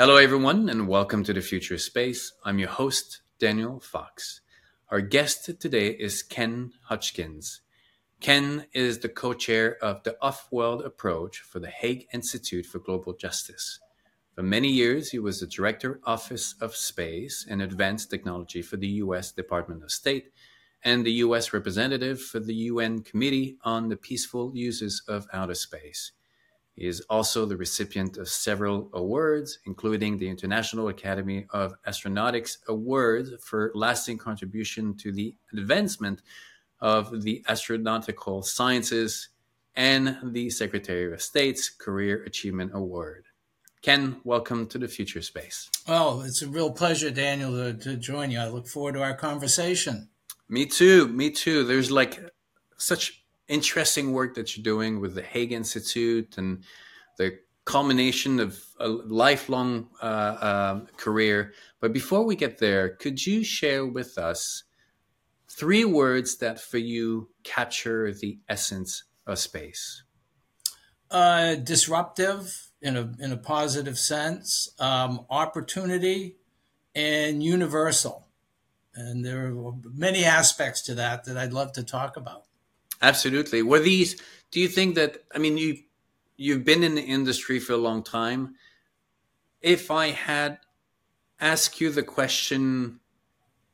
Hello, everyone, and welcome to the Future Space. I'm your host, Daniel Fox. Our guest today is Ken Hodgkins. Ken is the co chair of the Off World Approach for the Hague Institute for Global Justice. For many years, he was the Director Office of Space and Advanced Technology for the U.S. Department of State and the U.S. representative for the UN Committee on the Peaceful Uses of Outer Space. He is also the recipient of several awards, including the International Academy of Astronautics Award for lasting contribution to the advancement of the astronautical sciences and the Secretary of State's Career Achievement Award. Ken, welcome to the Future Space. Oh, it's a real pleasure, Daniel, to, to join you. I look forward to our conversation. Me too. Me too. There's like such interesting work that you're doing with the Hague Institute and the culmination of a lifelong uh, uh, career. But before we get there, could you share with us three words that for you capture the essence of space? Uh, disruptive in a in a positive sense, um, opportunity, and universal. And there are many aspects to that that I'd love to talk about. Absolutely. Were these? Do you think that? I mean, you you've been in the industry for a long time. If I had asked you the question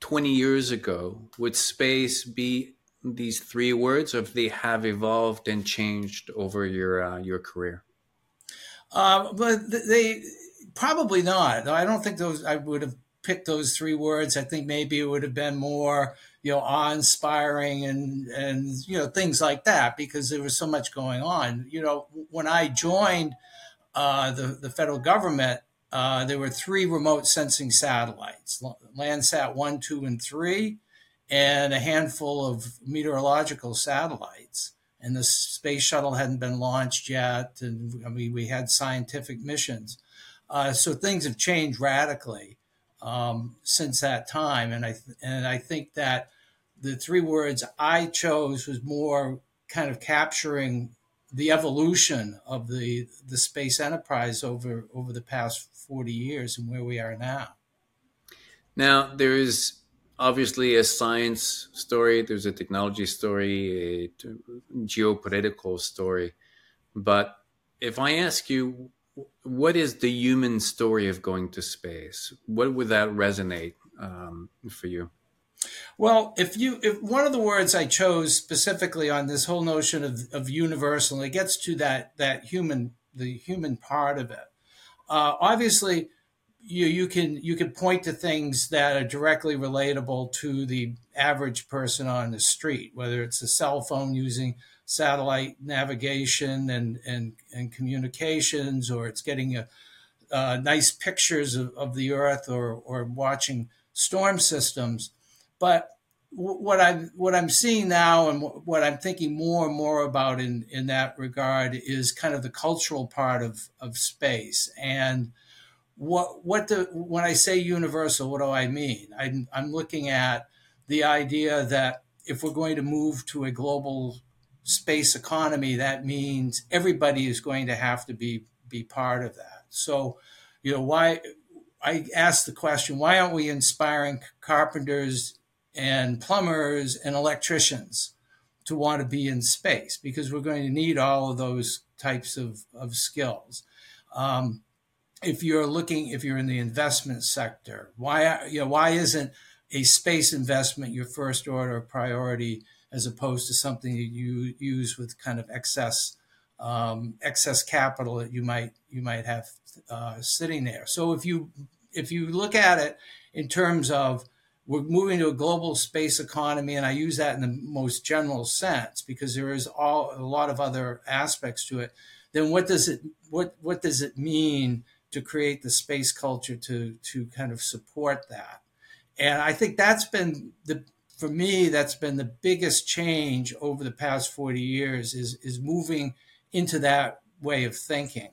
20 years ago, would space be these three words, or if they have evolved and changed over your uh, your career? Uh, but they probably not. I don't think those. I would have picked those three words. I think maybe it would have been more you know, awe-inspiring and and you know things like that because there was so much going on. You know, when I joined uh, the the federal government, uh, there were three remote sensing satellites: Landsat one, two, and three, and a handful of meteorological satellites. And the space shuttle hadn't been launched yet, and I mean we had scientific missions. Uh, so things have changed radically um, since that time, and I and I think that the three words I chose was more kind of capturing the evolution of the the space enterprise over over the past 40 years and where we are now. Now there is obviously a science story, there's a technology story, a geopolitical story, but if I ask you what is the human story of going to space, what would that resonate um, for you? Well, if you if one of the words I chose specifically on this whole notion of, of universal, it gets to that that human the human part of it. Uh, obviously, you you can you can point to things that are directly relatable to the average person on the street, whether it's a cell phone using satellite navigation and and, and communications, or it's getting a, uh, nice pictures of, of the Earth, or or watching storm systems but what I'm what I'm seeing now, and what I'm thinking more and more about in in that regard, is kind of the cultural part of of space. And what what the when I say universal, what do I mean? I'm I'm looking at the idea that if we're going to move to a global space economy, that means everybody is going to have to be be part of that. So, you know, why I asked the question, why aren't we inspiring carpenters and plumbers and electricians to want to be in space because we're going to need all of those types of, of skills. Um, if you're looking, if you're in the investment sector, why you know why isn't a space investment your first order of priority as opposed to something that you use with kind of excess um, excess capital that you might you might have uh, sitting there. So if you if you look at it in terms of we're moving to a global space economy, and I use that in the most general sense because there is all a lot of other aspects to it. Then what does it what what does it mean to create the space culture to to kind of support that? And I think that's been the for me that's been the biggest change over the past 40 years is is moving into that way of thinking,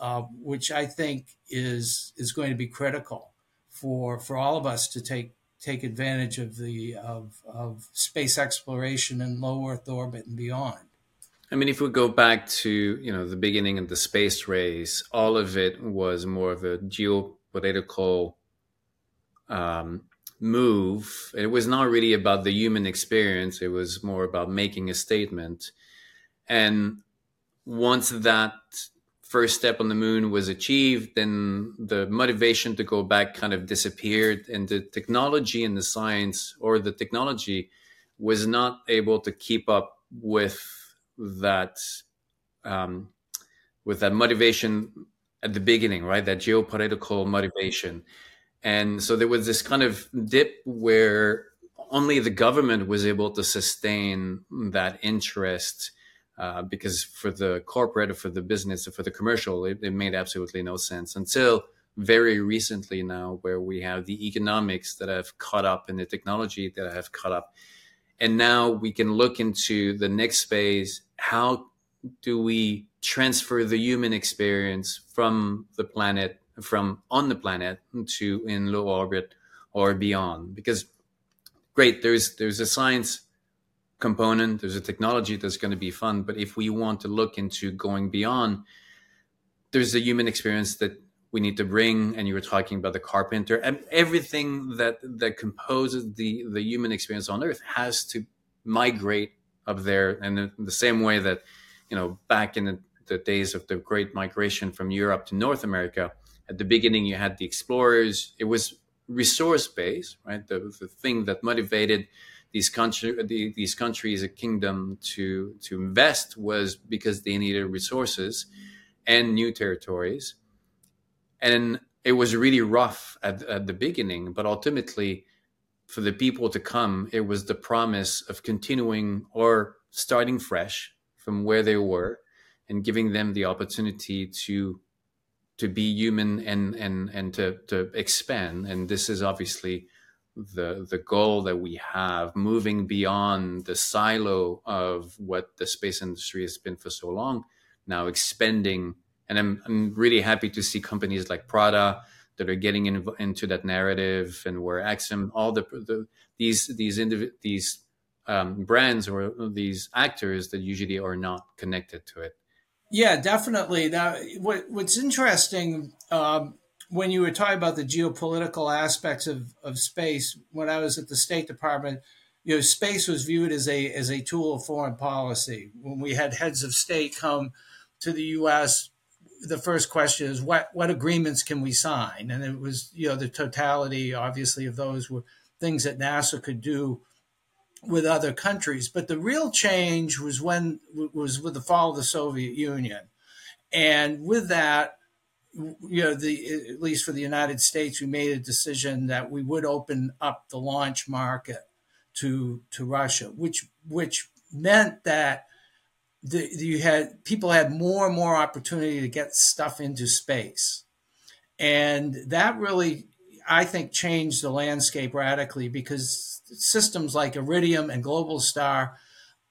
uh, which I think is is going to be critical for for all of us to take take advantage of the of, of space exploration and low Earth orbit and beyond. I mean, if we go back to you know the beginning of the space race, all of it was more of a geopolitical um, move. It was not really about the human experience. It was more about making a statement. And once that first step on the moon was achieved, then the motivation to go back kind of disappeared, and the technology and the science, or the technology, was not able to keep up with that um, with that motivation at the beginning, right? That geopolitical motivation. And so there was this kind of dip where only the government was able to sustain that interest uh, because for the corporate or for the business or for the commercial, it, it made absolutely no sense until very recently now, where we have the economics that have caught up and the technology that have caught up. And now we can look into the next phase. How do we transfer the human experience from the planet from on the planet to in low orbit or beyond because great there's there's a science component there's a technology that's going to be fun but if we want to look into going beyond there's a human experience that we need to bring and you were talking about the carpenter and everything that that composes the the human experience on earth has to migrate up there and in the same way that you know back in the, the days of the great migration from europe to north america at the beginning you had the explorers it was resource based right? The, the thing that motivated these country the, these countries a kingdom to to invest was because they needed resources and new territories. And it was really rough at, at the beginning but ultimately for the people to come it was the promise of continuing or starting fresh from where they were and giving them the opportunity to to be human and and and to to expand. And this is obviously the the goal that we have moving beyond the silo of what the space industry has been for so long now expanding and i'm i'm really happy to see companies like prada that are getting in, into that narrative and where Axiom, all the, the these these indiv- these um, brands or these actors that usually are not connected to it yeah, definitely. Now, what what's interesting um, when you were talking about the geopolitical aspects of, of space, when I was at the State Department, you know, space was viewed as a as a tool of foreign policy. When we had heads of state come to the U.S., the first question is what what agreements can we sign? And it was you know the totality, obviously, of those were things that NASA could do with other countries. But the real change was when was with the fall of the Soviet Union, and with that, you know, the at least for the United States, we made a decision that we would open up the launch market to to Russia, which which meant that the, you had people had more and more opportunity to get stuff into space, and that really, I think, changed the landscape radically because systems like Iridium and Globalstar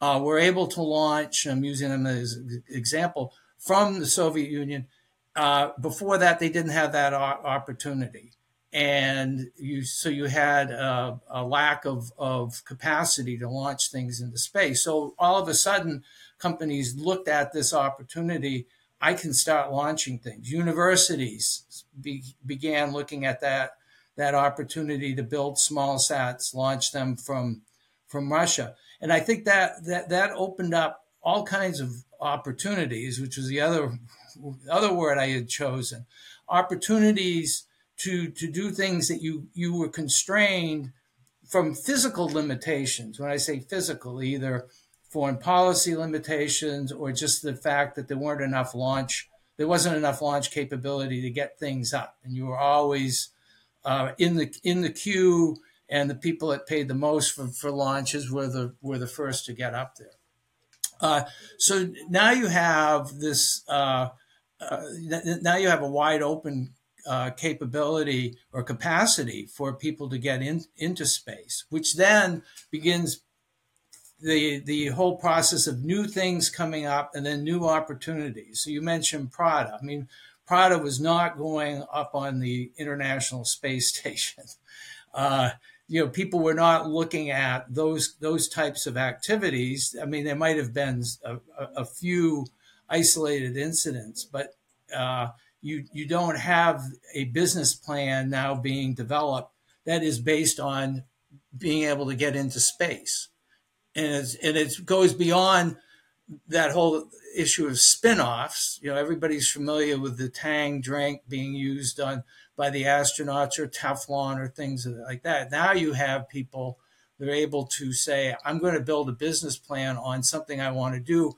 uh, were able to launch, I'm using them as an example, from the Soviet Union. Uh, before that, they didn't have that opportunity. And you, so you had a, a lack of, of capacity to launch things into space. So all of a sudden, companies looked at this opportunity. I can start launching things. Universities be, began looking at that that opportunity to build small sats, launch them from from Russia. And I think that that that opened up all kinds of opportunities, which was the other other word I had chosen, opportunities to to do things that you you were constrained from physical limitations. When I say physical, either foreign policy limitations or just the fact that there weren't enough launch, there wasn't enough launch capability to get things up, and you were always uh, in the in the queue, and the people that paid the most for, for launches were the were the first to get up there. Uh, so now you have this. Uh, uh now you have a wide open uh, capability or capacity for people to get in, into space, which then begins the the whole process of new things coming up and then new opportunities. So you mentioned Prada. I mean, Prada was not going up on the International Space Station. Uh, you know, people were not looking at those those types of activities. I mean, there might have been a, a few isolated incidents, but uh, you you don't have a business plan now being developed that is based on being able to get into space, and and it goes beyond that whole issue of spin-offs. You know, everybody's familiar with the Tang drink being used on by the astronauts or Teflon or things like that. Now you have people they're able to say, I'm going to build a business plan on something I want to do.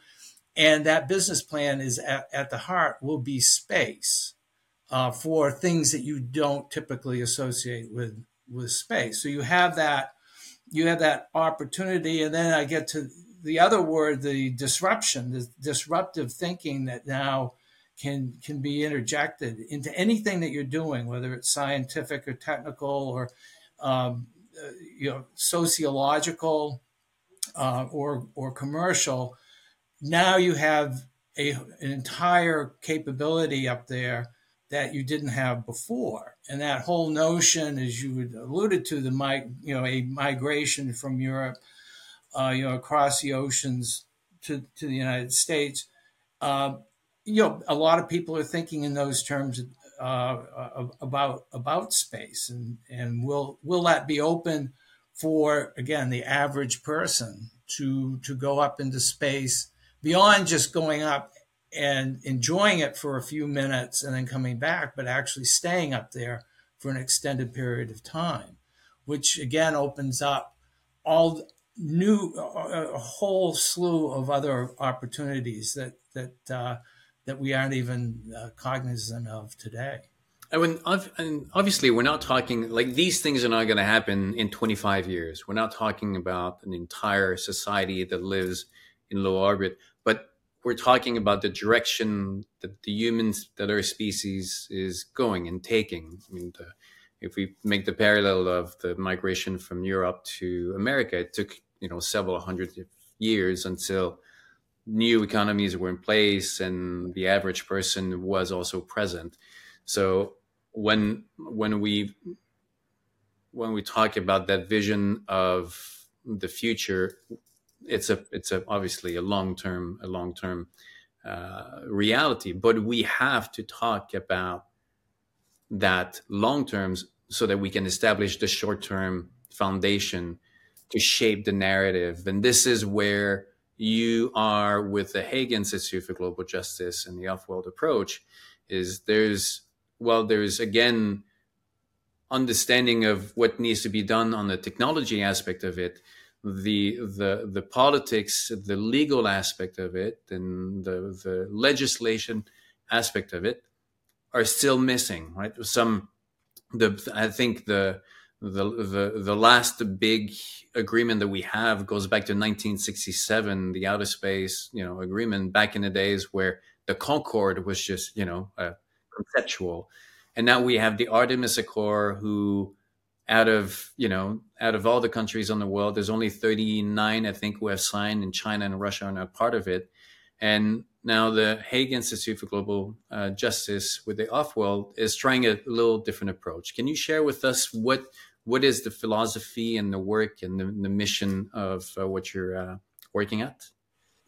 And that business plan is at, at the heart will be space uh, for things that you don't typically associate with with space. So you have that you have that opportunity, and then I get to the other word, the disruption, the disruptive thinking that now can can be interjected into anything that you're doing, whether it's scientific or technical or um, uh, you know sociological uh, or or commercial. Now you have a, an entire capability up there that you didn't have before, and that whole notion, as you alluded to, the you know a migration from Europe, uh, you know across the oceans to to the United States. Uh, you know, a lot of people are thinking in those terms uh, about about space, and and will will that be open for again the average person to to go up into space beyond just going up and enjoying it for a few minutes and then coming back, but actually staying up there for an extended period of time, which again opens up all new a whole slew of other opportunities that that uh, that we aren't even uh, cognizant of today. And, and obviously, we're not talking like these things are not going to happen in 25 years. We're not talking about an entire society that lives in low orbit, we're talking about the direction that the humans, that our species is going and taking. I mean, the, if we make the parallel of the migration from Europe to America, it took you know several hundred years until new economies were in place and the average person was also present. So when when we when we talk about that vision of the future, it's a it's a obviously a long term a long term uh, reality, but we have to talk about that long terms so that we can establish the short term foundation to shape the narrative. And this is where you are with the Hague Institute for Global Justice and the off-world approach is there's well there's again understanding of what needs to be done on the technology aspect of it the the the politics the legal aspect of it and the the legislation aspect of it are still missing right? Some the i think the the the the last big agreement that we have goes back to 1967, the outer space you know agreement back in the days where the Concorde was just you know uh, conceptual, and now we have the Artemis Accord, who out of you know out of all the countries on the world, there's only 39 I think who have signed, and China and Russia are not part of it, and now the Hague Institute for Global uh, Justice with the off-world is trying a little different approach. Can you share with us what what is the philosophy and the work and the, the mission of uh, what you're uh, working at?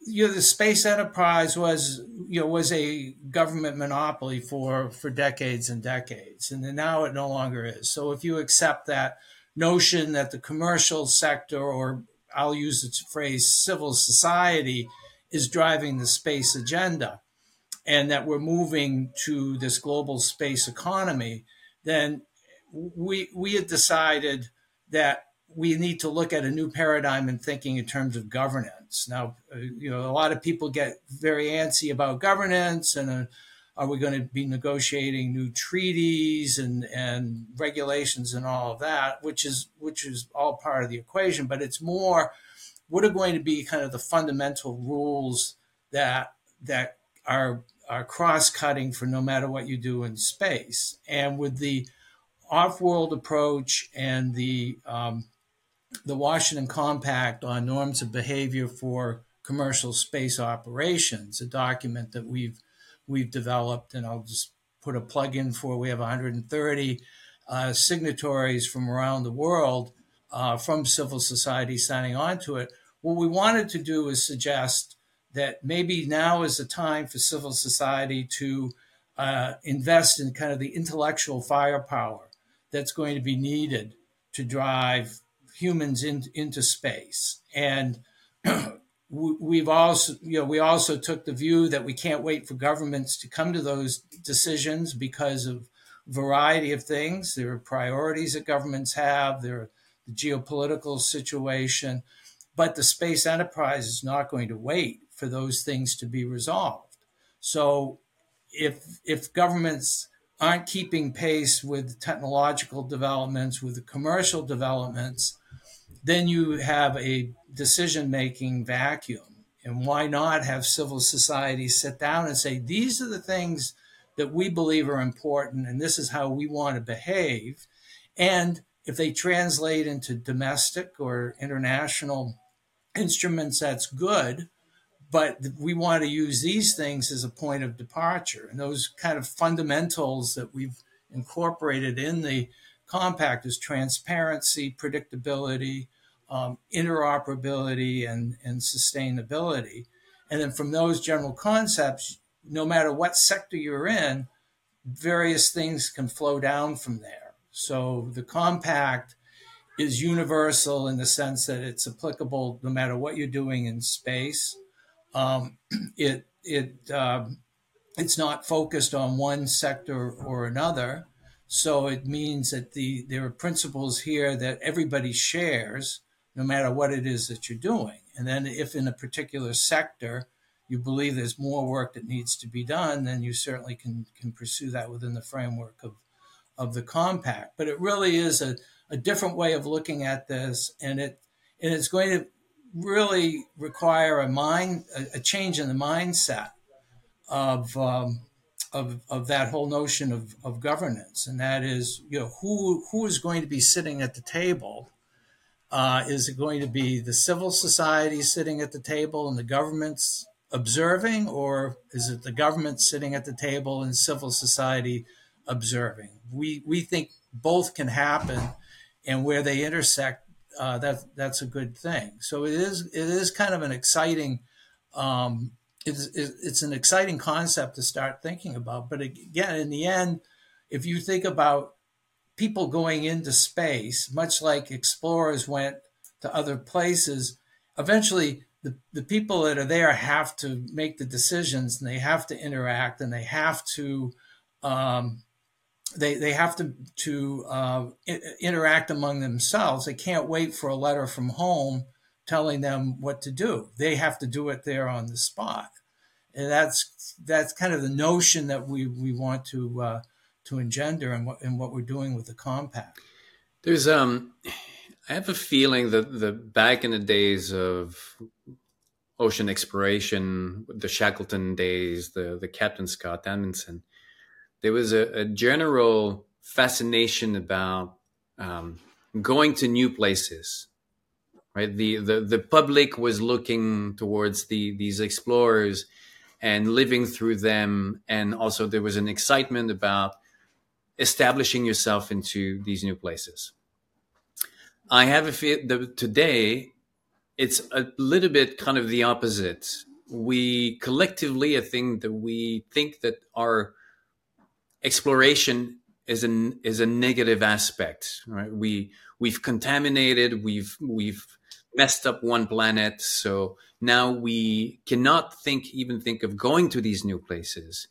You know, the space enterprise was, you know, was a government monopoly for for decades and decades, and now it no longer is. So if you accept that notion that the commercial sector, or I'll use the phrase civil society, is driving the space agenda, and that we're moving to this global space economy, then we we had decided that we need to look at a new paradigm in thinking in terms of governance. Now, uh, you know, a lot of people get very antsy about governance and uh, are we going to be negotiating new treaties and, and regulations and all of that, which is which is all part of the equation. But it's more what are going to be kind of the fundamental rules that that are are cross cutting for no matter what you do in space. And with the off-world approach and the um, the Washington Compact on norms of behavior for commercial space operations, a document that we've we've developed, and I'll just put a plug in for. We have 130 uh, signatories from around the world uh, from civil society signing on to it. What we wanted to do is suggest that maybe now is the time for civil society to uh, invest in kind of the intellectual firepower that's going to be needed to drive humans in, into space. And we've also, you know, we also took the view that we can't wait for governments to come to those decisions because of variety of things. There are priorities that governments have. There are the geopolitical situation, but the space enterprise is not going to wait for those things to be resolved. So if if governments aren't keeping pace with technological developments, with the commercial developments, then you have a decision making vacuum. And why not have civil society sit down and say, these are the things that we believe are important, and this is how we want to behave. And if they translate into domestic or international instruments, that's good. But we want to use these things as a point of departure. And those kind of fundamentals that we've incorporated in the compact is transparency, predictability, um, interoperability, and, and sustainability. And then from those general concepts, no matter what sector you're in, various things can flow down from there. So the compact is universal in the sense that it's applicable no matter what you're doing in space. Um, it it um, it's not focused on one sector or another. So it means that the there are principles here that everybody shares, no matter what it is that you're doing. And then if in a particular sector you believe there's more work that needs to be done, then you certainly can can pursue that within the framework of of the compact. But it really is a, a different way of looking at this, and it and it's going to really require a mind a, a change in the mindset of um, of, of that whole notion of, of governance, and that is, you know, who who is going to be sitting at the table? Uh, is it going to be the civil society sitting at the table and the government's observing, or is it the government sitting at the table and civil society observing. We we think both can happen, and where they intersect, uh, that that's a good thing. So it is it is kind of an exciting. Um, it's, it's an exciting concept to start thinking about. But again, in the end, if you think about people going into space, much like explorers went to other places, eventually the, the people that are there have to make the decisions and they have to interact and they have to um, they they have to to uh, interact among themselves. They can't wait for a letter from home telling them what to do. They have to do it there on the spot, and that's that's kind of the notion that we we want to uh, to engender and what in what we're doing with the compact. There's um, I have a feeling that the back in the days of ocean exploration, the Shackleton days, the the Captain Scott Amundsen there was a, a general fascination about um, going to new places right the, the the public was looking towards the these explorers and living through them and also there was an excitement about establishing yourself into these new places. I have a feel that today it's a little bit kind of the opposite. We collectively i think that we think that our exploration is an is a negative aspect right? We we've contaminated we've we've messed up one planet so now we cannot think even think of going to these new places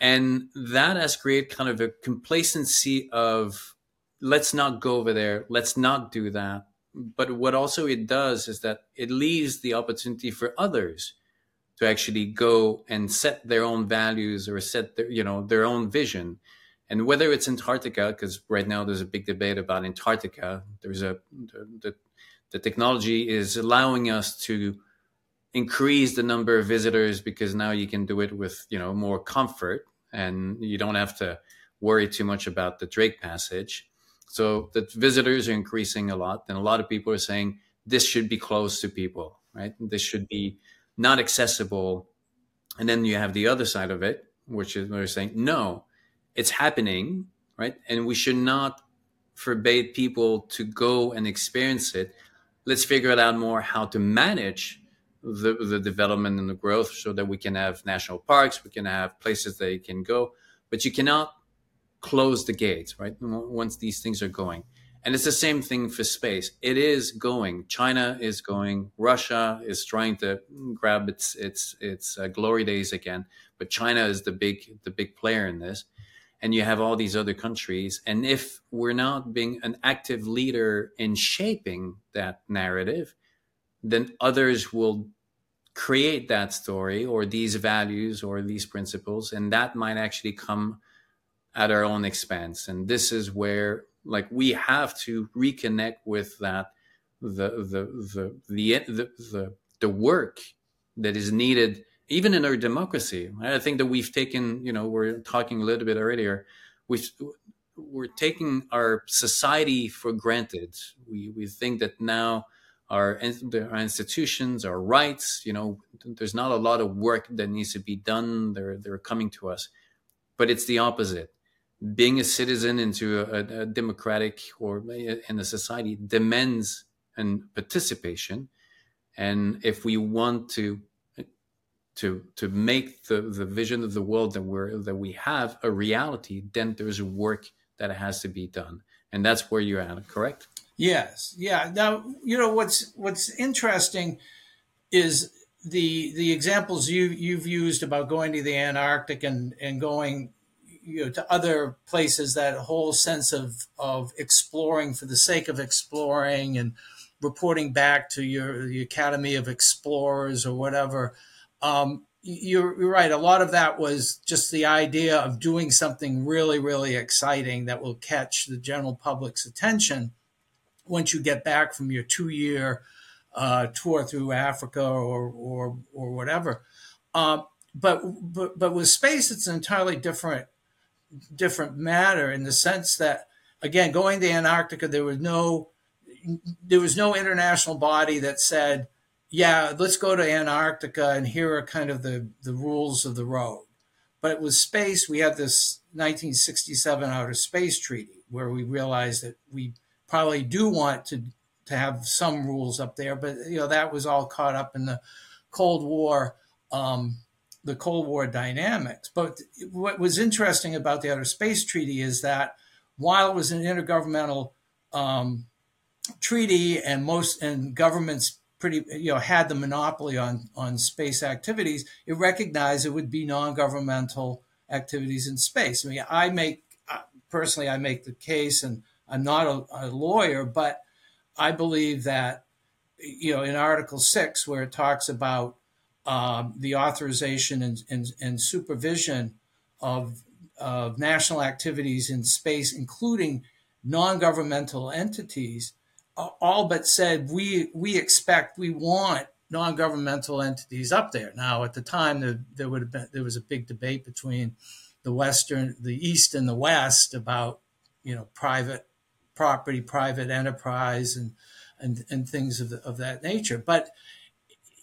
and that has created kind of a complacency of let's not go over there let's not do that. But what also it does is that it leaves the opportunity for others to actually go and set their own values or set their you know their own vision. And whether it's antarctica because right now there's a big debate about antarctica there's a the, the technology is allowing us to increase the number of visitors because now you can do it with you know more comfort and you don't have to worry too much about the drake passage so the visitors are increasing a lot and a lot of people are saying this should be close to people right this should be not accessible. And then you have the other side of it, which is they're saying, no, it's happening, right? And we should not forbade people to go and experience it. Let's figure it out more how to manage the, the development and the growth so that we can have national parks, we can have places you can go, but you cannot close the gates, right? Once these things are going. And it's the same thing for space. It is going. China is going. Russia is trying to grab its its its uh, glory days again. But China is the big the big player in this, and you have all these other countries. And if we're not being an active leader in shaping that narrative, then others will create that story or these values or these principles, and that might actually come at our own expense. And this is where like we have to reconnect with that the the the the the, the, the work that is needed even in our democracy i think that we've taken you know we're talking a little bit earlier we've we're taking our society for granted we we think that now our, our institutions our rights you know there's not a lot of work that needs to be done they're they're coming to us but it's the opposite being a citizen into a, a democratic or eh, in a society demands and participation. And if we want to eh, to to make the, the vision of the world that we're that we have a reality, then there's work that has to be done. And that's where you're at, correct? Yes. Yeah. Now, you know what's what's interesting is the the examples you you've used about going to the Antarctic and and going you know to other places that whole sense of of exploring for the sake of exploring and reporting back to your the Academy of Explorers or whatever. Um, you're, you're right. A lot of that was just the idea of doing something really, really exciting that will catch the general public's attention once you get back from your two year uh, tour through Africa or, or, or whatever. Uh, but, but, but with space, it's an entirely different different matter in the sense that again going to Antarctica there was no there was no international body that said yeah let's go to Antarctica and here are kind of the the rules of the road but it was space we had this 1967 outer space treaty where we realized that we probably do want to to have some rules up there but you know that was all caught up in the cold war um, the Cold War dynamics. But what was interesting about the Outer Space Treaty is that while it was an intergovernmental um, treaty and most and governments pretty you know had the monopoly on on space activities, it recognized it would be non-governmental activities in space. I mean, I make personally, I make the case, and I'm not a, a lawyer, but I believe that you know in Article Six, where it talks about um, the authorization and, and, and supervision of, of national activities in space, including non-governmental entities, all but said we we expect we want non-governmental entities up there. Now, at the time, there, there would have been there was a big debate between the western, the east, and the west about you know private property, private enterprise, and and and things of the, of that nature. But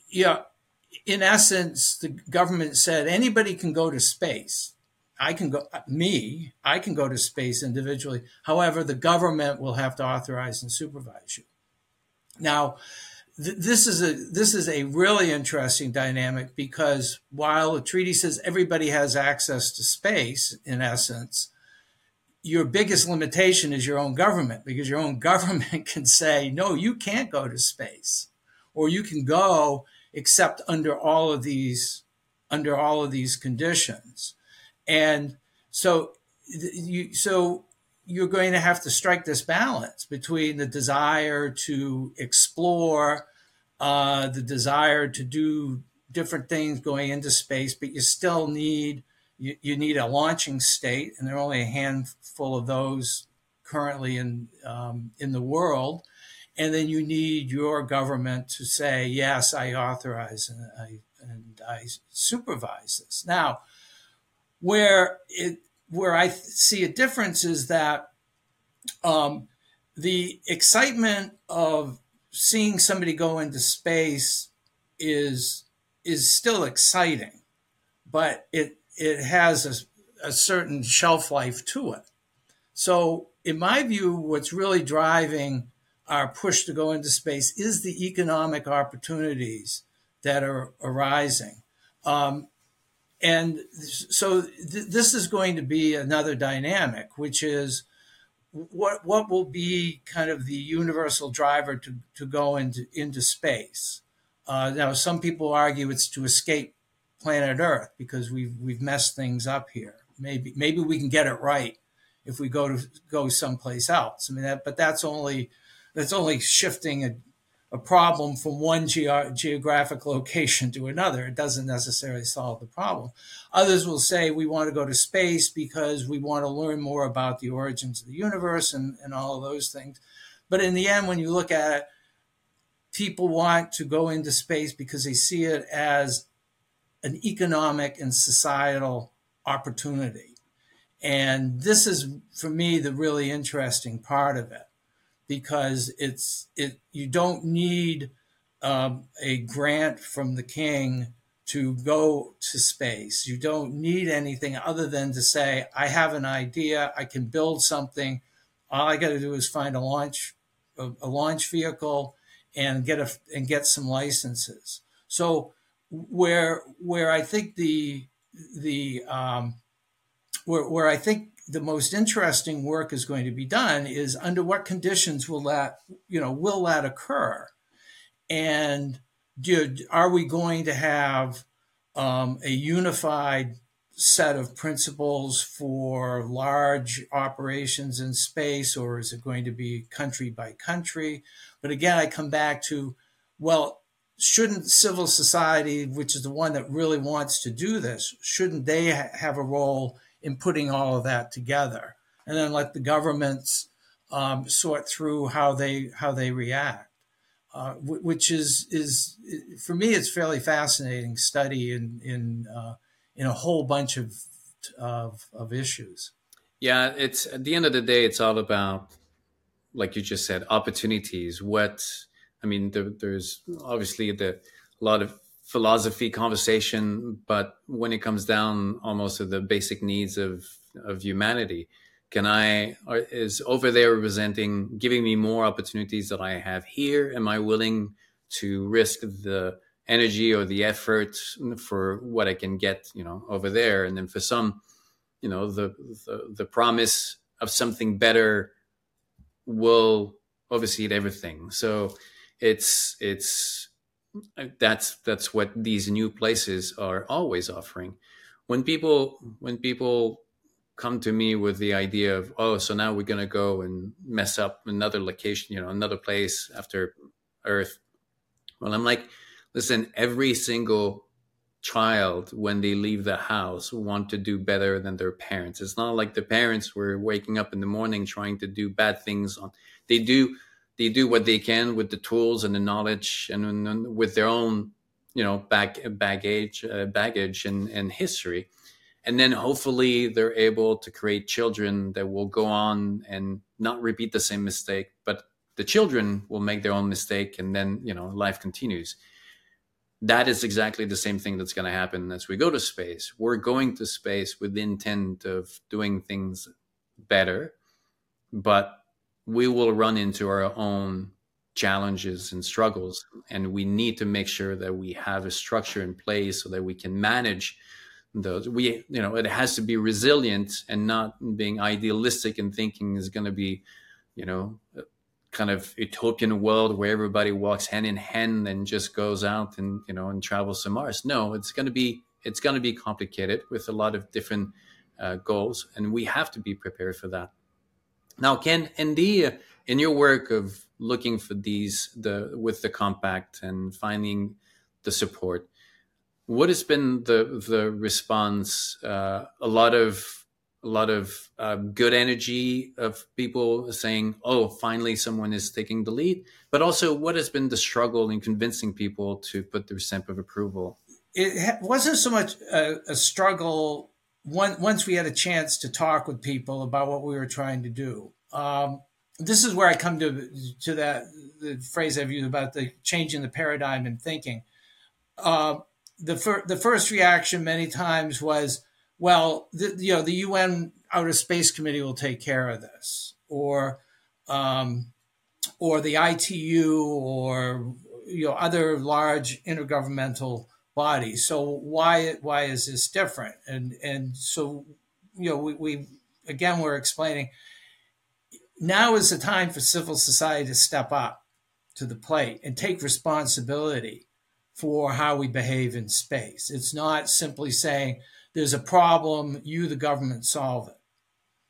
yeah, in essence, the government said anybody can go to space. I can go, me, I can go to space individually. However, the government will have to authorize and supervise you. Now, th- this is a this is a really interesting dynamic because while the treaty says everybody has access to space, in essence, your biggest limitation is your own government because your own government can say no, you can't go to space, or you can go except under all of these under all of these conditions. And so you so you're going to have to strike this balance between the desire to explore uh, the desire to do different things going into space but you still need you, you need a launching state and there are only a handful of those currently in um, in the world. And then you need your government to say yes i authorize and i, and I supervise this. Now where it where i see a difference is that um, the excitement of seeing somebody go into space is is still exciting but it it has a, a certain shelf life to it so in my view, what's really driving our push to go into space is the economic opportunities that are arising. Um, and so th- this is going to be another dynamic, which is what what will be kind of the universal driver to, to go into into space. Uh, now, some people argue it's to escape planet Earth because we've we've messed things up here. Maybe maybe we can get it right if we go to go someplace else. I mean, that, but that's only that's only shifting a, a problem from one ge- geographic location to another. It doesn't necessarily solve the problem. Others will say we want to go to space because we want to learn more about the origins of the universe and, and all of those things. But in the end, when you look at it, people want to go into space because they see it as an economic and societal opportunity. And this is, for me, the really interesting part of it because it's it you don't need um, a grant from the king to go to space. You don't need anything other than to say, I have an idea, I can build something. All I got to do is find a launch a, a, launch vehicle and get a and get some licenses. So where where I think the the um, where, where I think the most interesting work is going to be done is under what conditions will that you know will that occur? And do, are we going to have um, a unified set of principles for large operations in space or is it going to be country by country? But again i come back to well shouldn't civil society which is the one that really wants to do this shouldn't they ha- have a role in putting all of that together, and then let the governments um, sort through how they how they react. Uh, which is is for me, it's fairly fascinating study in in uh, in a whole bunch of, of of issues. Yeah, it's at the end of the day, it's all about, like you just said, opportunities. What I mean, there, there's obviously the a lot of philosophy conversation, but when it comes down almost to the basic needs of of humanity, can I is over there representing giving me more opportunities that I have here? Am I willing to risk the energy or the effort for what I can get, you know, over there? And then for some, you know, the the, the promise of something better will oversee everything. So it's it's that's that's what these new places are always offering. When people when people come to me with the idea of oh so now we're going to go and mess up another location you know another place after earth well i'm like listen every single child when they leave the house want to do better than their parents. It's not like the parents were waking up in the morning trying to do bad things on they do they do what they can with the tools and the knowledge and, and with their own you know back baggage uh, baggage and, and history. And then hopefully they're able to create children that will go on and not repeat the same mistake but the children will make their own mistake and then you know life continues. That is exactly the same thing that's going to happen as we go to space. We're going to space with the intent of doing things better but we will run into our own challenges and struggles and we need to make sure that we have a structure in place so that we can manage those. We you know it has to be resilient and not being idealistic and thinking is going to be you know kind of utopian world where everybody walks hand in hand and just goes out and you know and travels to mars. No it's going to be it's going to be complicated with a lot of different uh, goals and we have to be prepared for that now, Ken, in the in your work of looking for these the with the compact and finding the support, what has been the the response? Uh, a lot of a lot of uh, good energy of people saying, "Oh, finally, someone is taking the lead." But also, what has been the struggle in convincing people to put their stamp of approval? It wasn't so much a, a struggle one, once we had a chance to talk with people about what we were trying to do. Um, this is where I come to to that the phrase I've used about the changing the paradigm in thinking. Uh, the fir- the first reaction many times was, well, the, you know, the UN outer space committee will take care of this, or um, or the ITU, or you know other large intergovernmental bodies. So why why is this different? And and so you know we, we again we're explaining now is the time for civil society to step up to the plate and take responsibility for how we behave in space. It's not simply saying there's a problem, you, the government, solve it.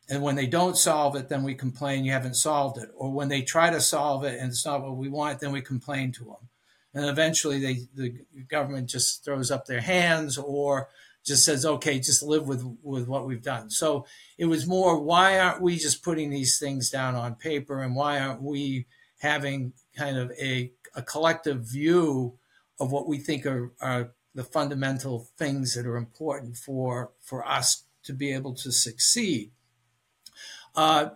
And when they don't solve it, then we complain you haven't solved it. Or when they try to solve it and it's not what we want, then we complain to them. And eventually they, the government just throws up their hands or just says, okay, just live with, with what we've done. So it was more, why aren't we just putting these things down on paper and why aren't we having kind of a, a collective view of what we think are, are the fundamental things that are important for, for us to be able to succeed. Uh,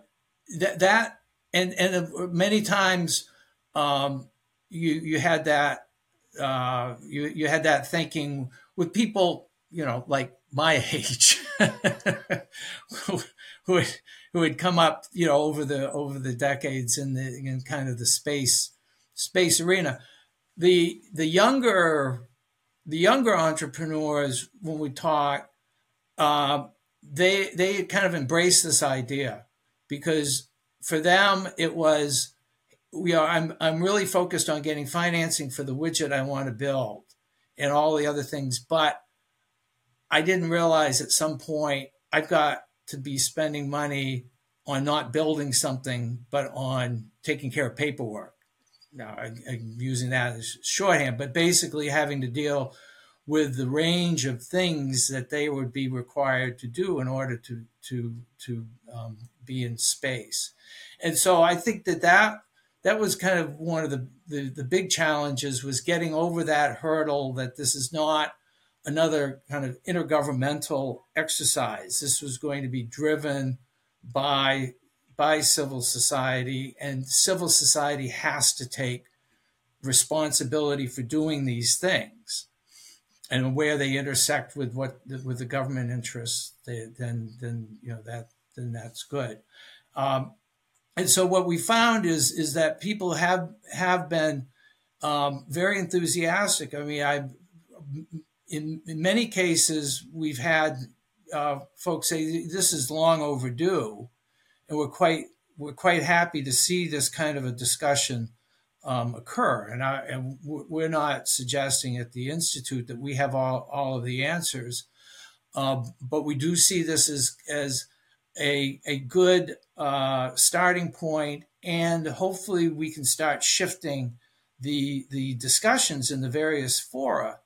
that, that and, and many times um, you, you had that uh, you, you had that thinking with people, you know, like my age, who, who had, who had come up, you know, over the over the decades in the in kind of the space space arena. The the younger the younger entrepreneurs, when we talk, uh, they they kind of embrace this idea because for them it was we are I'm I'm really focused on getting financing for the widget I want to build and all the other things, but I didn't realize at some point I've got to be spending money on not building something, but on taking care of paperwork. Now, I, am using that as shorthand, but basically having to deal with the range of things that they would be required to do in order to to to um, be in space. And so I think that that that was kind of one of the, the, the big challenges was getting over that hurdle that this is not another kind of intergovernmental exercise. This was going to be driven by by civil society, and civil society has to take responsibility for doing these things. And where they intersect with what with the government interests, they, then then you know that then that's good. Um, and so what we found is is that people have have been um, very enthusiastic. I mean, I in, in many cases we've had uh, folks say this is long overdue, and we're quite we're quite happy to see this kind of a discussion um, occur. And, I, and we're not suggesting at the institute that we have all, all of the answers, uh, but we do see this as as a a good uh, starting point, and hopefully we can start shifting the the discussions in the various fora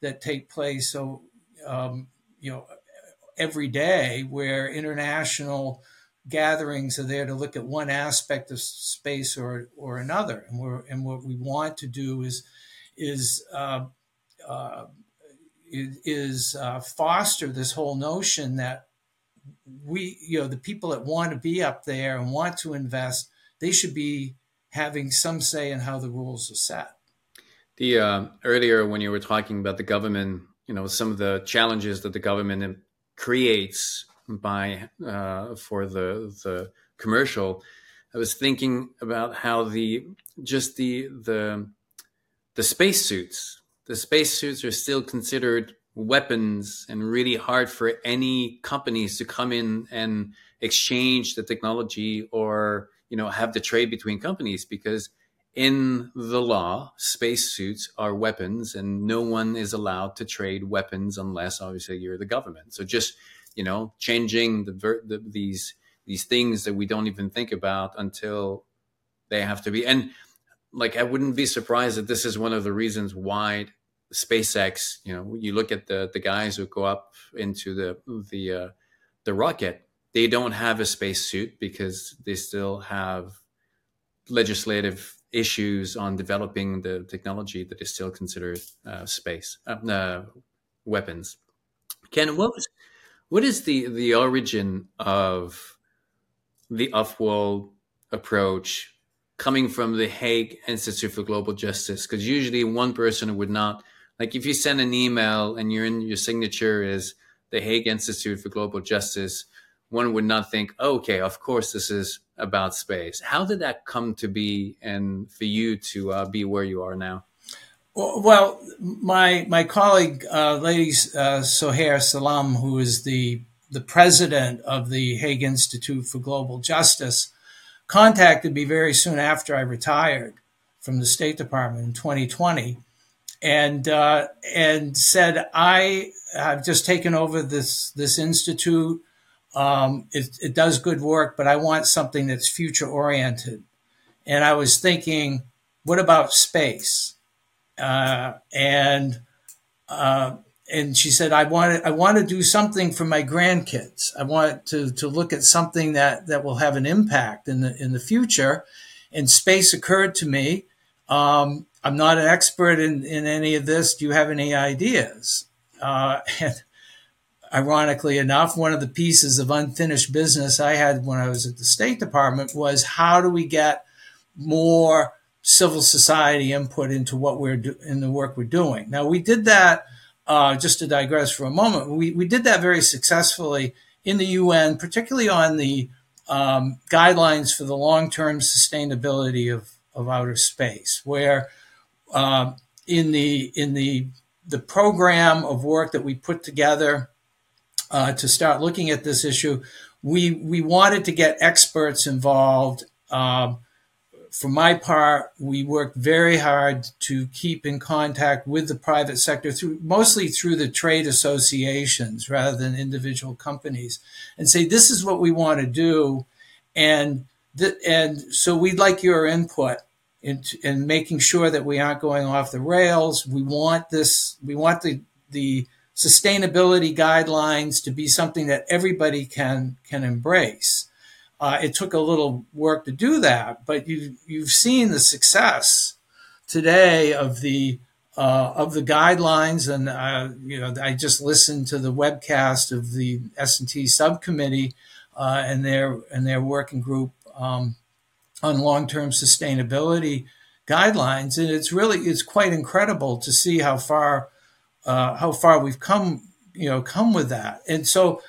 that take place. So, um, you know, every day where international gatherings are there to look at one aspect of space or or another, and we're and what we want to do is is uh, uh, is uh, foster this whole notion that we you know the people that want to be up there and want to invest they should be having some say in how the rules are set. The uh, earlier when you were talking about the government, you know, some of the challenges that the government creates by uh, for the the commercial, I was thinking about how the just the the the spacesuits, the spacesuits are still considered weapons and really hard for any companies to come in and exchange the technology or you know have the trade between companies because in the law, spacesuits are weapons, and no one is allowed to trade weapons unless, obviously, you're the government. So just you know, changing the, the, these these things that we don't even think about until they have to be. And like, I wouldn't be surprised that this is one of the reasons why SpaceX. You know, you look at the the guys who go up into the the uh, the rocket. They don't have a spacesuit because they still have legislative issues on developing the technology that is still considered uh, space uh, uh, weapons. Ken, what was what is the the origin of the off-world approach coming from the Hague Institute for Global Justice? Because usually one person would not like if you send an email and you're in your signature is the Hague Institute for Global Justice one would not think, oh, okay, of course this is about space. How did that come to be, and for you to uh, be where you are now? Well, my my colleague, uh, Lady uh, Sohair Salam, who is the the president of the Hague Institute for Global Justice, contacted me very soon after I retired from the State Department in 2020, and uh, and said I have just taken over this this institute. Um, it, it does good work, but I want something that's future oriented. And I was thinking, what about space? Uh, and uh, and she said, I want to, I want to do something for my grandkids. I want to, to look at something that, that will have an impact in the, in the future. And space occurred to me. Um, I'm not an expert in, in any of this. Do you have any ideas? Uh, and ironically enough, one of the pieces of unfinished business I had when I was at the State Department was how do we get more civil society input into what we're do- in the work we're doing. Now we did that uh, just to digress for a moment, we, we did that very successfully in the UN, particularly on the um, guidelines for the long term sustainability of, of outer space, where uh, in the in the the program of work that we put together uh, to start looking at this issue, we we wanted to get experts involved. Um, for my part, we worked very hard to keep in contact with the private sector through mostly through the trade associations rather than individual companies and say this is what we want to do. And th- and so we'd like your input in, in making sure that we aren't going off the rails. We want this we want the the sustainability guidelines to be something that everybody can can embrace. Uh, it took a little work to do that, but you you've seen the success today of the uh, of the guidelines, and uh, you know I just listened to the webcast of the S and T subcommittee uh, and their and their working group um, on long term sustainability guidelines, and it's really it's quite incredible to see how far uh, how far we've come you know come with that, and so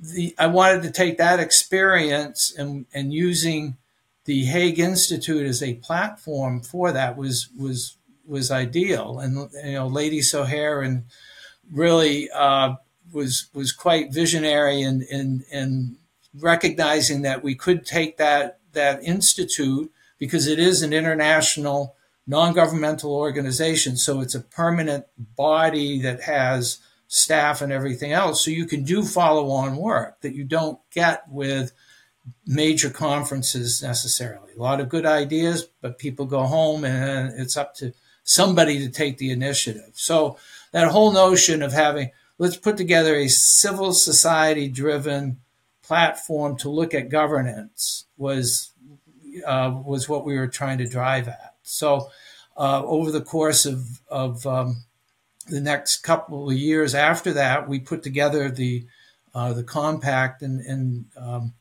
the, I wanted to take that experience and, and using the Hague Institute as a platform for that was was was ideal. And you know, Lady Sohair and really uh, was was quite visionary in, in in recognizing that we could take that that institute because it is an international non-governmental organization, so it's a permanent body that has staff and everything else. So you can do follow on work that you don't get with major conferences necessarily. A lot of good ideas, but people go home and it's up to somebody to take the initiative. So that whole notion of having, let's put together a civil society driven platform to look at governance was, uh, was what we were trying to drive at. So uh, over the course of, of um, the next couple of years after that, we put together the uh, the compact and, and um,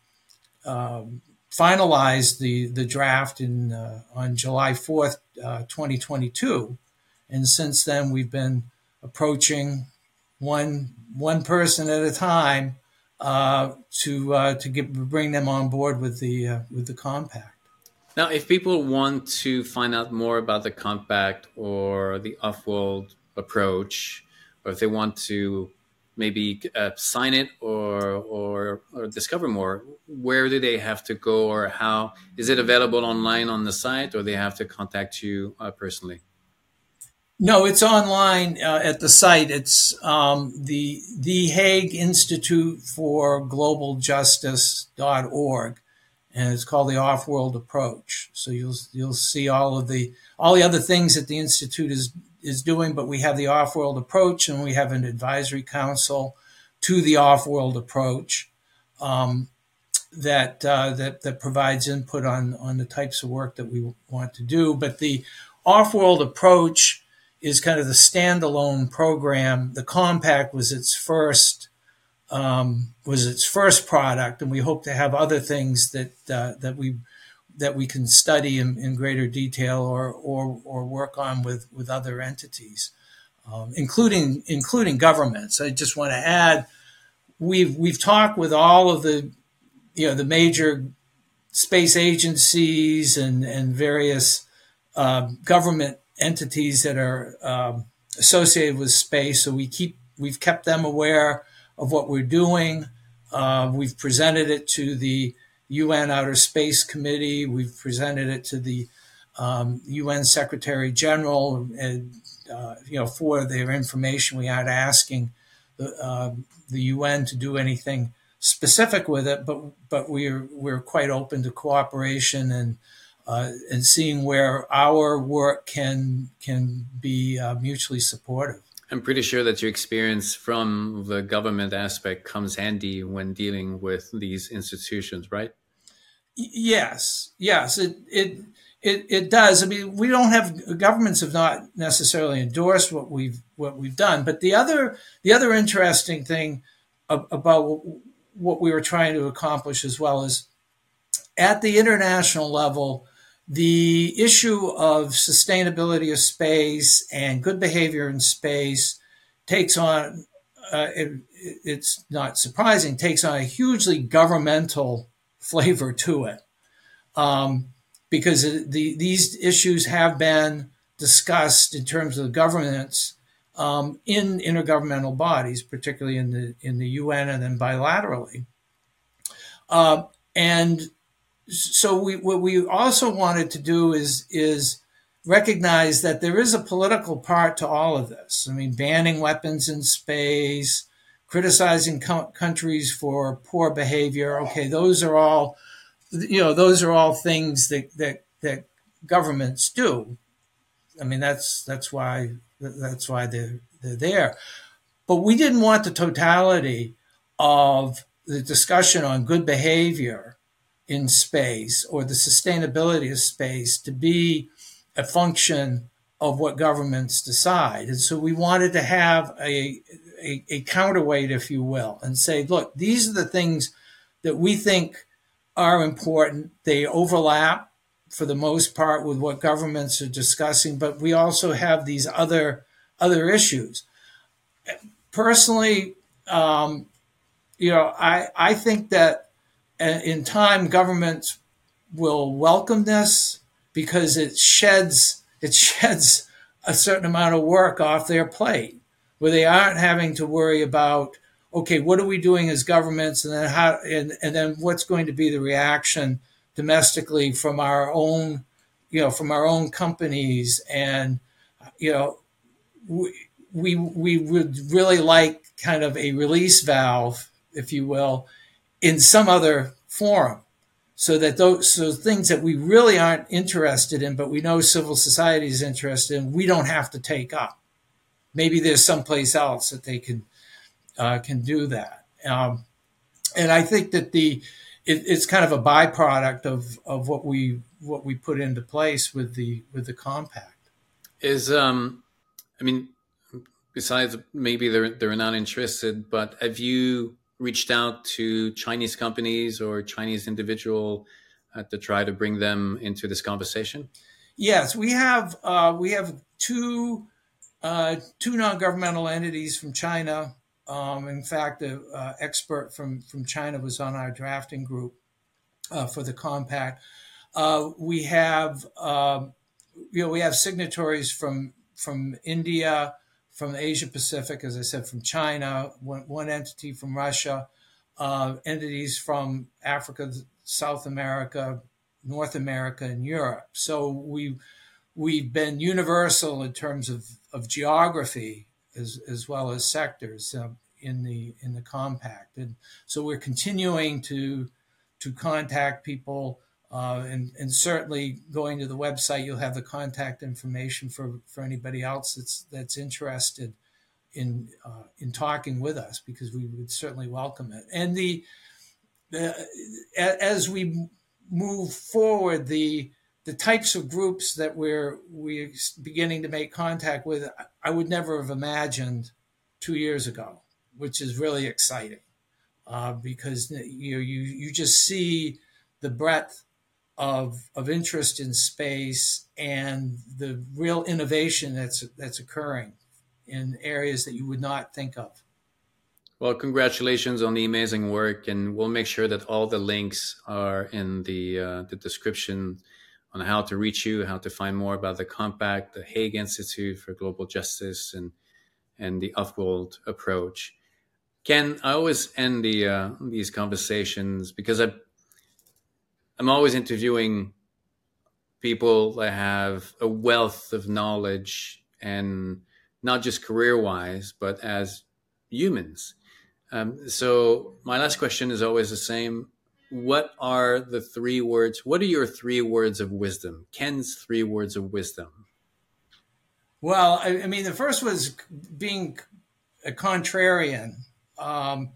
uh, finalized the the draft in uh, on July fourth, uh, twenty twenty two, and since then we've been approaching one one person at a time uh, to uh, to get, bring them on board with the with the compact. Now, if people want to find out more about the compact or the off-world approach, or if they want to maybe uh, sign it or, or or discover more, where do they have to go, or how is it available online on the site, or they have to contact you uh, personally? No, it's online uh, at the site. It's um, the the Hague Institute for Global Justice.org, and it's called the Off World Approach. So you'll you'll see all of the all the other things that the institute is is doing, but we have the off world approach and we have an advisory council to the off world approach um, that, uh, that, that provides input on, on the types of work that we want to do. But the off world approach is kind of the standalone program. The compact was its first um, was its first product, and we hope to have other things that uh, that we that we can study in, in greater detail or, or, or work on with, with other entities, um, including, including governments. I just want to add we've we've talked with all of the you know the major space agencies and and various uh, government entities that are um, associated with space. So we keep we've kept them aware of what we're doing. Uh, we've presented it to the UN Outer Space Committee. We've presented it to the um, UN Secretary General, and uh, you know, for their information. We aren't asking the, uh, the UN to do anything specific with it, but but we're we're quite open to cooperation and uh, and seeing where our work can can be uh, mutually supportive. I'm pretty sure that your experience from the government aspect comes handy when dealing with these institutions, right? yes, yes, it it it, it does. I mean, we don't have governments have not necessarily endorsed what we've what we've done, but the other the other interesting thing about what we were trying to accomplish as well is at the international level, the issue of sustainability of space and good behavior in space takes on uh, it, it's not surprising takes on a hugely governmental flavor to it. Um, because the, these issues have been discussed in terms of governance um, in intergovernmental bodies, particularly in the in the UN and then bilaterally. Uh, and so we, what we also wanted to do is is recognize that there is a political part to all of this. I mean, banning weapons in space, criticizing co- countries for poor behavior. Okay, those are all you know, those are all things that that that governments do. I mean, that's that's why that's why they're they're there. But we didn't want the totality of the discussion on good behavior in space or the sustainability of space to be a function of what governments decide. And so we wanted to have a, a, a counterweight, if you will, and say, look, these are the things that we think are important. They overlap for the most part with what governments are discussing, but we also have these other other issues. Personally, um, you know, I I think that in time governments will welcome this because it sheds it sheds a certain amount of work off their plate where they aren't having to worry about okay, what are we doing as governments, and then how, and, and then what's going to be the reaction domestically from our own, you know, from our own companies, and you know, we we we would really like kind of a release valve, if you will, in some other forum. So that those so things that we really aren't interested in, but we know civil society is interested in, we don't have to take up. Maybe there's someplace else that they can uh, can do that. Um, and I think that the it, it's kind of a byproduct of, of what we what we put into place with the with the compact. Is um, I mean, besides maybe they're they're not interested, but have you reached out to Chinese companies or Chinese individual uh, to try to bring them into this conversation? Yes, we have uh, we have two uh, two non governmental entities from China um, in fact, uh, expert from, from China was on our drafting group uh, for the compact. Uh, we have, um, you know, we have signatories from from India, from Asia Pacific, as I said, from China, one, one entity from Russia, uh, entities from Africa, South America, North America, and Europe. So we we've been universal in terms of, of geography as, as well as sectors uh, in the in the compact. And so we're continuing to to contact people. Uh, and, and certainly going to the website, you'll have the contact information for, for anybody else that's that's interested in uh, in talking with us because we would certainly welcome it. And the, the as we move forward, the the types of groups that we're we're beginning to make contact with, I would never have imagined two years ago, which is really exciting uh, because you you you just see the breadth of of interest in space and the real innovation that's that's occurring in areas that you would not think of. Well, congratulations on the amazing work, and we'll make sure that all the links are in the uh, the description on how to reach you, how to find more about the compact, the Hague Institute for Global Justice, and and the Offworld approach. Ken, I always end the uh, these conversations because I I'm always interviewing people that have a wealth of knowledge and not just career wise, but as humans. Um, so my last question is always the same. What are the three words? What are your three words of wisdom? Ken's three words of wisdom. Well, I, I mean, the first was being a contrarian, um,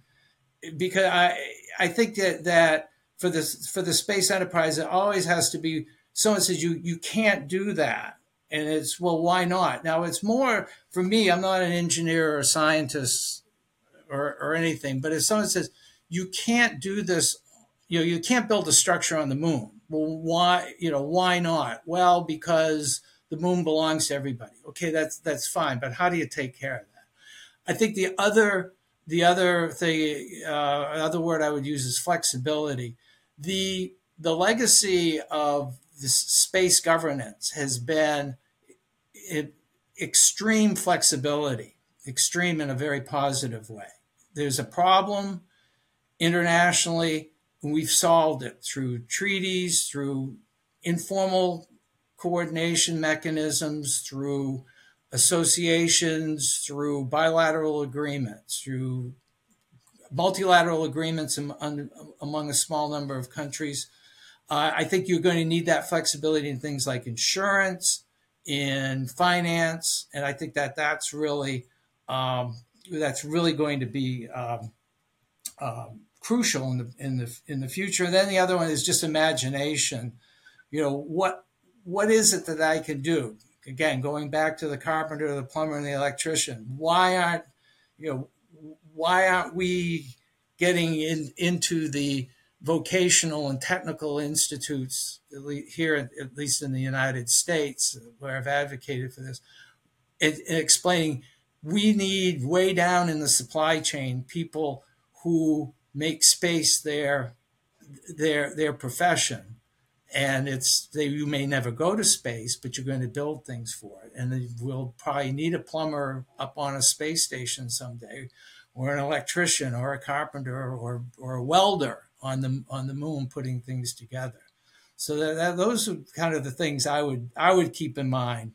because I I think that that for this for the space enterprise, it always has to be someone says you you can't do that, and it's well, why not? Now it's more for me. I'm not an engineer or a scientist or, or anything. But if someone says you can't do this, you know, you can't build a structure on the moon. Well, why? You know, why not? Well, because the moon belongs to everybody. Okay, that's that's fine. But how do you take care of that? I think the other the other thing, uh, other word I would use is flexibility. The the legacy of this space governance has been it, extreme flexibility, extreme in a very positive way. There's a problem internationally, and we've solved it through treaties, through informal coordination mechanisms, through associations, through bilateral agreements, through multilateral agreements among a small number of countries. Uh, I think you're going to need that flexibility in things like insurance, in finance, and I think that that's really um, that's really going to be um, um, crucial in the in the in the future. And then the other one is just imagination. You know what what is it that I can do? Again, going back to the carpenter, the plumber, and the electrician. Why aren't you know why aren't we getting in, into the vocational and technical institutes here, at least in the United States, where I've advocated for this, explaining we need way down in the supply chain people who make space their their their profession and it's they you may never go to space but you're going to build things for it and we'll probably need a plumber up on a space station someday or an electrician or a carpenter or or a welder on the on the moon putting things together so that, that those are kind of the things i would i would keep in mind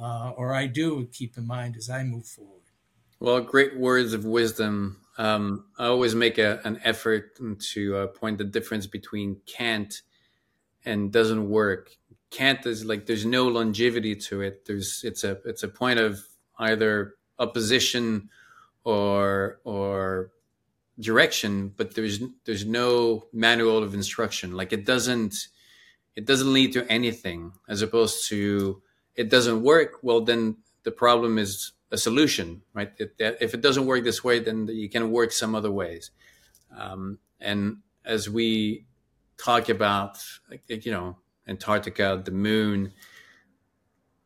uh, or I do keep in mind as I move forward. Well, great words of wisdom. Um, I always make a, an effort to uh, point the difference between can't and doesn't work. Can't is like there's no longevity to it. There's it's a it's a point of either opposition or or direction, but there's there's no manual of instruction. Like it doesn't it doesn't lead to anything as opposed to it doesn't work, well, then the problem is a solution, right? It, if it doesn't work this way, then you can work some other ways. Um, and as we talk about, you know, Antarctica, the moon,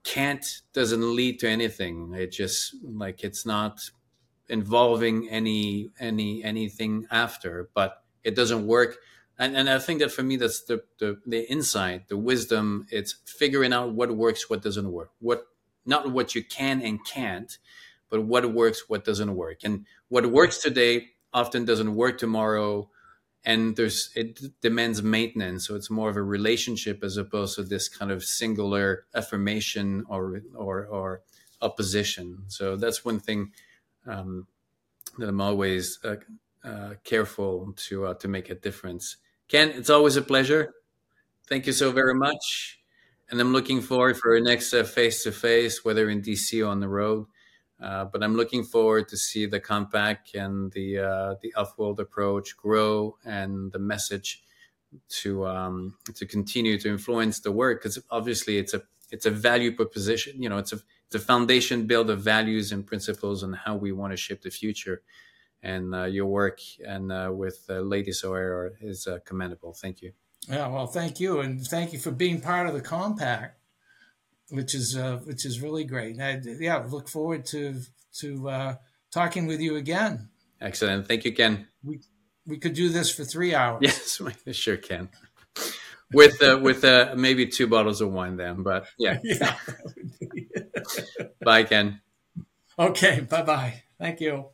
can't doesn't lead to anything. It just like it's not involving any any anything after, but it doesn't work and and I think that for me that's the the, the insight, the wisdom. It's figuring out what works, what doesn't work, what not what you can and can't, but what works, what doesn't work, and what works today often doesn't work tomorrow and there's it demands maintenance so it's more of a relationship as opposed to this kind of singular affirmation or or, or opposition so that's one thing um, that i'm always uh, uh, careful to uh, to make a difference Ken, it's always a pleasure. Thank you so very much. And I'm looking forward for our next face to face, whether in DC or on the road. Uh, but I'm looking forward to see the compact and the uh, the Offworld approach grow and the message to um, to continue to influence the work because obviously it's a it's a value proposition. You know, it's a it's a foundation build of values and principles and how we want to shape the future and uh, your work and uh, with uh, Lady Sohair is uh, commendable. Thank you. Yeah, well, thank you, and thank you for being part of the compact, which is uh, which is really great. And I, yeah, look forward to to uh, talking with you again. Excellent. Thank you, Ken. We we could do this for three hours. Yes, we sure can. With uh, with uh, maybe two bottles of wine then, but yeah. yeah. Bye, Ken. Okay. Bye bye. Thank you.